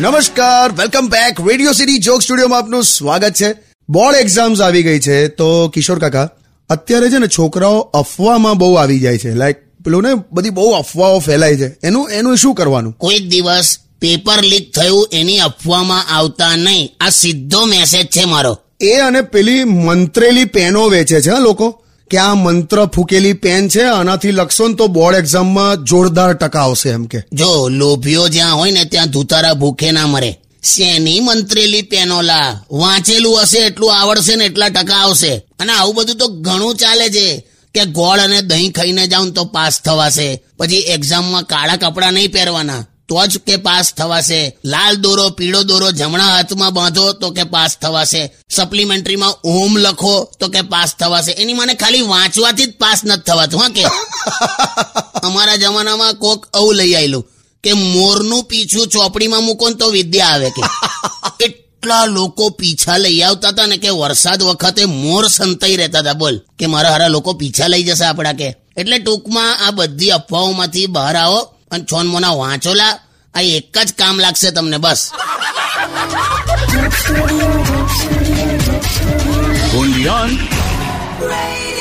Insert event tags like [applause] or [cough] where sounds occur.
નમસ્કાર welcome back radio city joke સ્ટુડિયોમાં આપનું સ્વાગત છે. બોર્ડ એક્ઝામ્સ આવી ગઈ છે તો કિશોર કાકા અત્યારે છે ને છોકરાઓ અફવામાં બહુ આવી જાય છે. લાઈક પેલું ને બધી બહુ અફવાઓ ફેલાય છે. એનું એનું શું કરવાનું? કોઈ દિવસ પેપર લીક થયું એની અફવામાં આવતા નહીં. આ સીધો મેસેજ છે મારો. એ અને પેલી મંત્રેલી પેનો વેચે છે લોકો. કે આ મંત્ર ફૂકેલી પેન છે, આનાથી લખશો ને તો બોર્ડ એક્ઝામમાં જોરદાર ટકા આવશે એમ કે. જો લોભીઓ જ્યાં હોય ને ત્યાં ધુતારા ભૂખે ના મરે. શેની મંત્રેલી પેનોલા વાંચેલું હશે, એટલું આવડશે ને એટલા ટકા આવશે. અને આવું બધું તો ઘણું ચાલે છે કે ગોળ અને દહીં ખાઈને જાઉં તો પાસ થવાશે. પછી એક્ઝામમાં કાળા કપડાં નહીં પહેરવાના. તો જ કે પાસ થવાશે. લાલ દોરો પીળો દોરો જમણા હાથમાં બાંધો તો કે પાસ થવાશે. સપ્લિમેન્ટરીમાં ઓમ લખો તો કે પાસ થવાશે. એની મને ખાલી વાંચવાથી જ પાસ નથી થવાતું હા કે? [laughs] અમારા જમાનામાં કોક આવું લઈ આવેલું કે મોરનું પીછું ચોપડીમાં મૂકો ને તો વિદ્યા આવે કે. [laughs] એટલા લોકો પીછા લઈ આવતા હતા ને કે વરસાદ વખતે મોર સંતાઈ રહેતા હતા. બોલ કે મારા હારા લોકો પીછા લઈ જશે આપણા કે. એટલે ટૂંકમાં આ બધી અફવાઓમાંથી બહાર આવો. અને છોન મોના વાંચોલા આ એક જ કામ લાગશે તમને બસ. Joke